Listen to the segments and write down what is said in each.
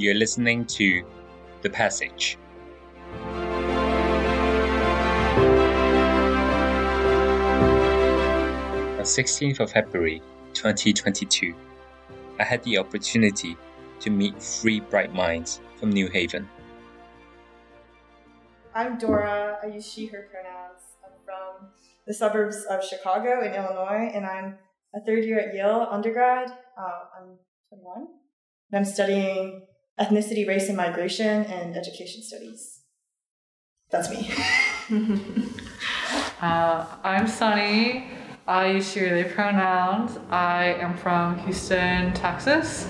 You're listening to The Passage. On 16th of February 2022, I had the opportunity to meet three bright minds from New Haven. I'm Dora. I use she, her pronouns. I'm from the suburbs of Chicago in Illinois, and I'm a third year at Yale undergrad. Uh, I'm 21. And I'm studying ethnicity, race, and migration and education studies. That's me. uh, I'm Sunny. I use she, they pronouns. I am from Houston, Texas,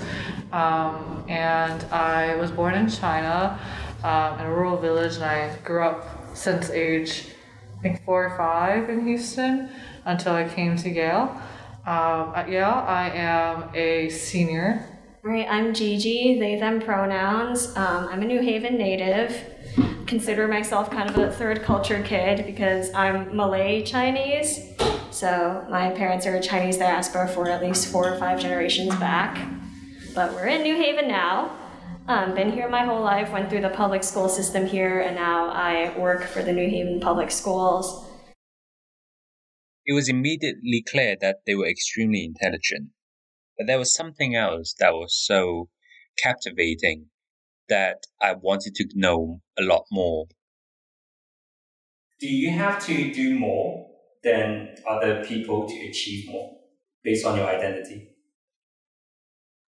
um, and I was born in China um, in a rural village, and I grew up since age, I think, four or five in Houston until I came to Yale. Um, at Yale, I am a senior. All right, I'm Gigi, they, them pronouns. Um, I'm a New Haven native. Consider myself kind of a third culture kid because I'm Malay Chinese. So my parents are Chinese diaspora for at least four or five generations back. But we're in New Haven now. Um, been here my whole life, went through the public school system here, and now I work for the New Haven Public Schools. It was immediately clear that they were extremely intelligent, but there was something else that was so captivating that I wanted to know a lot more. Do you have to do more than other people to achieve more based on your identity?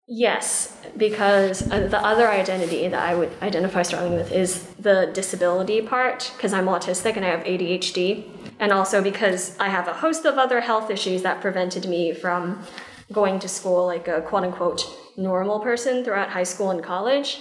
Yes, because uh, the other identity that I would identify strongly with is the disability part, because I'm autistic and I have ADHD, and also because I have a host of other health issues that prevented me from going to school like a quote unquote normal person throughout high school and college.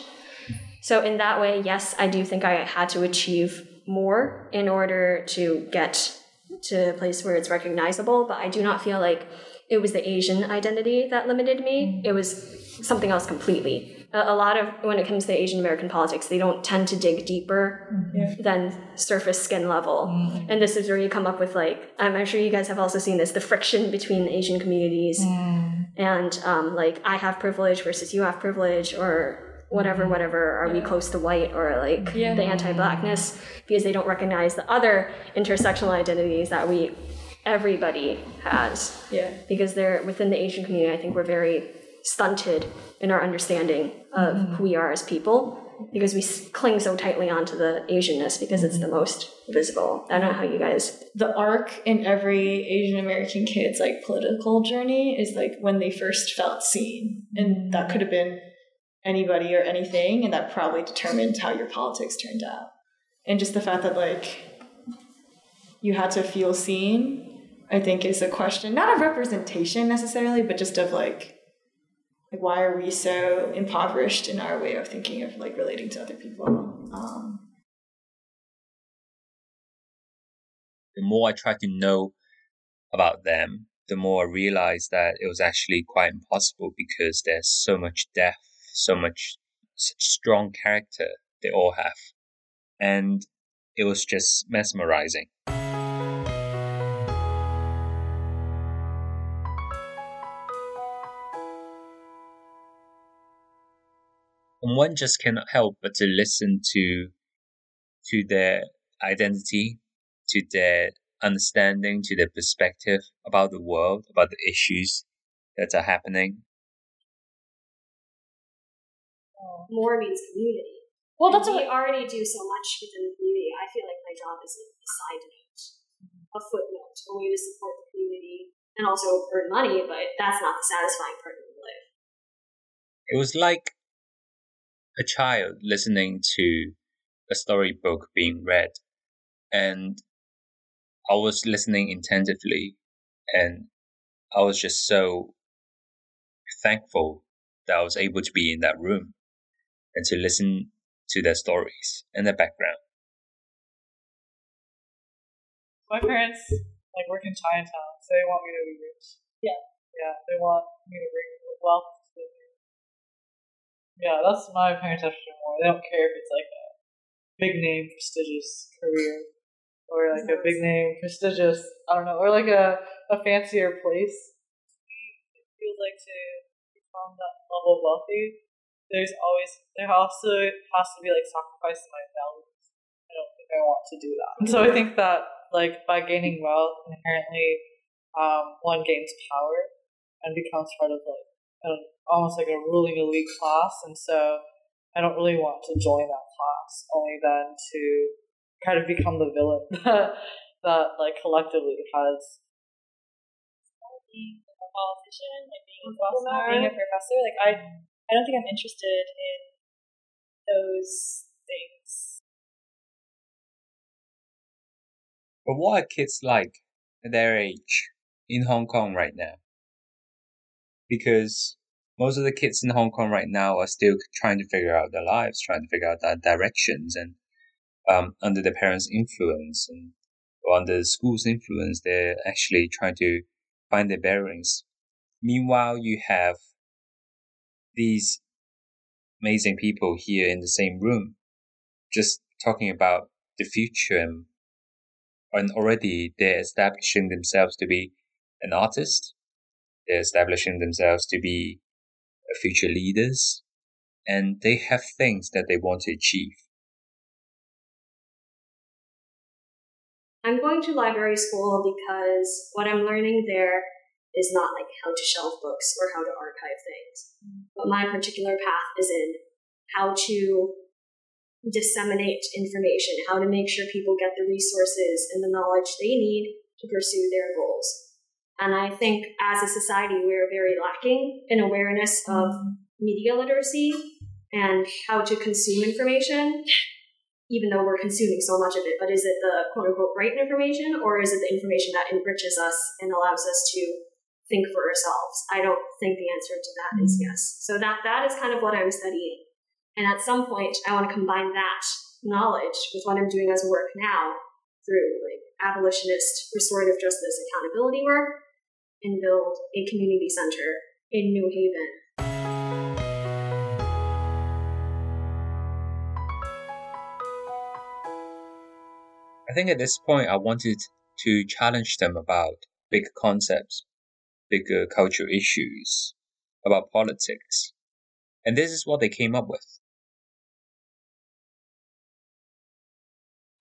So, in that way, yes, I do think I had to achieve more in order to get to a place where it's recognizable, but I do not feel like it was the Asian identity that limited me. Mm. It was something else completely. A, lot of when it comes to Asian American politics, they don't tend to dig deeper mm-hmm. than surface skin level. Mm-hmm. And this is where you come up with like I'm, I'm, sure you guys have also seen this the friction between Asian communities mm. and um, like I have privilege versus you have privilege or whatever, whatever, are yeah. we close to white or like yeah. the anti-blackness because they don't recognize the other intersectional identities that we everybody has. Yeah. Because they're within the Asian community, I think we're very stunted in our understanding of mm-hmm. who we are as people because we cling so tightly onto the Asianness because it's the mm-hmm. most visible. I don't know how you guys. The arc in every Asian American kid's like political journey is like when they first felt seen, and that could have been anybody or anything, and that probably determined how your politics turned out. And just the fact that like you had to feel seen, I think is a question not of representation necessarily, but just of like like why are we so impoverished in our way of thinking of like relating to other people. Um, the more I try to know about them, the more I realized that it was actually quite impossible because there's so much depth so much such strong character they all have. And it was just mesmerizing. And one just cannot help but to listen to to their identity, to their understanding, to their perspective about the world, about the issues that are happening. more means community. Well, that's what we already do so much within the community. I feel like my job is a side note, a footnote, a way to support the community and also earn money, but that's not the satisfying part of life. It was like a child listening to a storybook being read, and I was listening attentively, and I was just so thankful that I was able to be in that room and to listen to their stories and their background. My parents like work in Chinatown, so they want me to be rich. Yeah. Yeah, they want me to bring wealth to the Yeah, that's my parents have more. They don't care if it's like a big name, prestigious career. Or like a big name, prestigious I don't know, or like a, a fancier place. It feels like to become that level wealthy there's always there also has to be like sacrifice to my values. I don't think I want to do that. And so I think that like by gaining wealth inherently um, one gains power and becomes part of like almost like a ruling elite class and so I don't really want to join that class only then to kind of become the villain that that like collectively has being a politician, like being a diplomat, being a professor. Like I, I don't think I'm interested in those things. But what are kids like at their age in Hong Kong right now? Because most of the kids in Hong Kong right now are still trying to figure out their lives, trying to figure out their directions, and um, under the parents' influence and under the school's influence, they're actually trying to find their bearings. Meanwhile, you have these amazing people here in the same room, just talking about the future and, and already they're establishing themselves to be an artist. They're establishing themselves to be uh, future leaders and they have things that they want to achieve. I'm going to library school because what I'm learning there is not like how to shelf books or how to archive things. But my particular path is in how to disseminate information, how to make sure people get the resources and the knowledge they need to pursue their goals. And I think as a society, we're very lacking in awareness of media literacy and how to consume information even though we're consuming so much of it, but is it the quote unquote right information or is it the information that enriches us and allows us to think for ourselves? I don't think the answer to that is mm-hmm. yes. So that that is kind of what I'm studying. And at some point I want to combine that knowledge with what I'm doing as work now through like abolitionist restorative justice accountability work and build a community center in New Haven I think at this point, I wanted to challenge them about big concepts, bigger cultural issues, about politics. And this is what they came up with.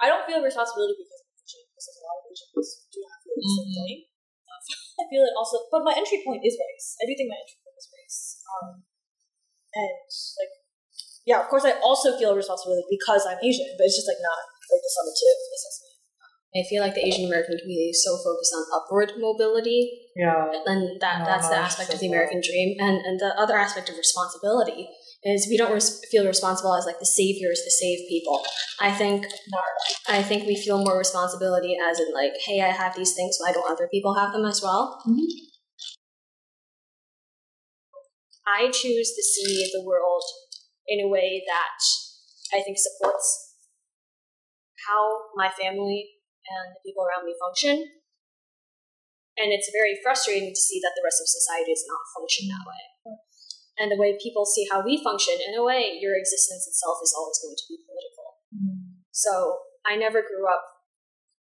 I don't feel responsibility because of religion, because a lot of religions do not feel the same mm-hmm. thing. I feel it also, but my entry point is race. I do think my entry point is race. Um, and like, yeah, of course, I also feel responsibility because I'm Asian, but it's just like not like the summative assessment. I feel like the Asian American community is so focused on upward mobility. Yeah. And that, that's the aspect of the American dream. And, and the other aspect of responsibility is we don't res- feel responsible as like the saviors to save people. I think I think we feel more responsibility as in like, hey, I have these things, why don't other people have them as well? Mm-hmm. I choose to see the world in a way that I think supports how my family and the people around me function. And it's very frustrating to see that the rest of society does not function that way. And the way people see how we function, in a way, your existence itself is always going to be political. Mm. So I never grew up.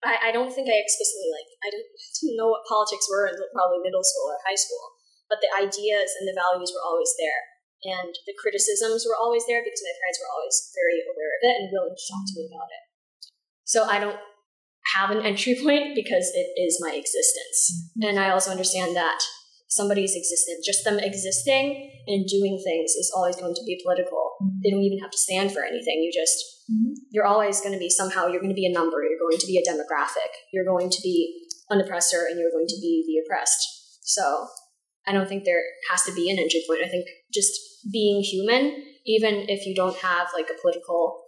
I, I don't think I explicitly like. I didn't, didn't know what politics were until probably middle school or high school. But the ideas and the values were always there, and the criticisms were always there because my parents were always very aware of it and willing to talk to me about it. So I don't have an entry point because it is my existence. Mm-hmm. And I also understand that somebody's existence, just them existing and doing things is always going to be political. Mm-hmm. They don't even have to stand for anything. You just, mm-hmm. you're always going to be somehow, you're going to be a number, you're going to be a demographic, you're going to be an oppressor, and you're going to be the oppressed. So I don't think there has to be an entry point. I think just being human, even if you don't have like a political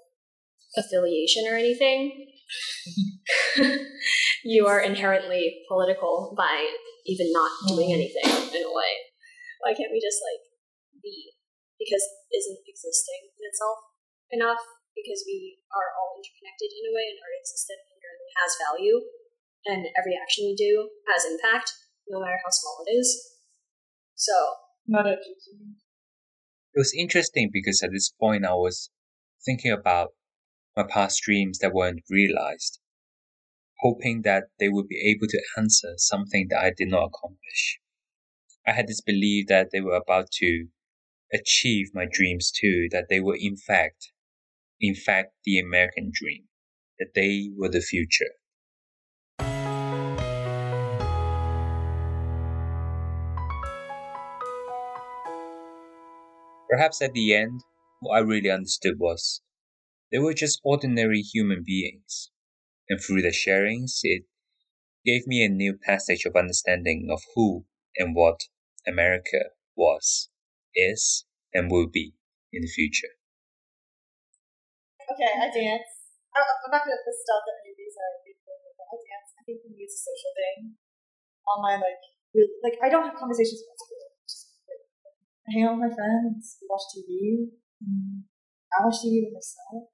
affiliation or anything, you are inherently political by even not doing mm-hmm. anything in a way. Why can't we just like be? Because isn't existing in itself enough? Because we are all interconnected in a way, and our existence inherently has value, and every action we do has impact, no matter how small it is. So, not a. It was interesting because at this point I was thinking about my past dreams that weren't realized, hoping that they would be able to answer something that I did not accomplish. I had this belief that they were about to achieve my dreams too, that they were in fact, in fact, the American dream, that they were the future. Perhaps at the end, what I really understood was they were just ordinary human beings. And through the sharings, it gave me a new passage of understanding of who and what America was, is, and will be in the future. Okay, I dance. I- I'm not gonna list out that any of these I dance. I think for me it's a social thing. On my like, really, like I don't have conversations about school. Just, like, I hang out with my friends. We watch TV. Mm. I watch TV with myself.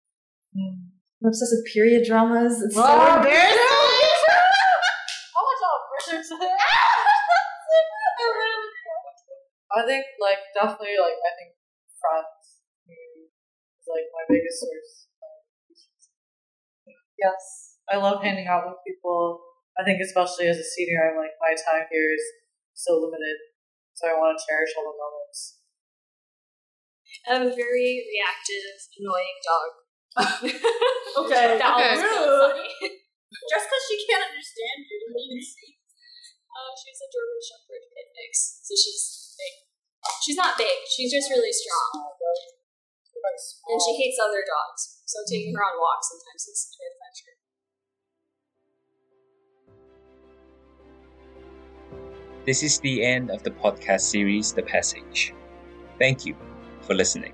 Mm. I'm obsessed with period dramas. It's so Wow. embarrassing. How much all pressure to that? I think like definitely like I think friends is like my biggest source. of. Yes, I love hanging out with people. I think especially as a senior, I'm like my time here is so limited, so I want to cherish all the moments. I have a very reactive, annoying dog. Okay. that Okay. almost felt funny. Just because she can't understand you means Uh, she's a German Shepherd pit mix, so she's big. She's not big. She's just really strong, and she hates other dogs. So taking her on walks sometimes is an adventure. This is the end of the podcast series, The Passage. Thank you for listening.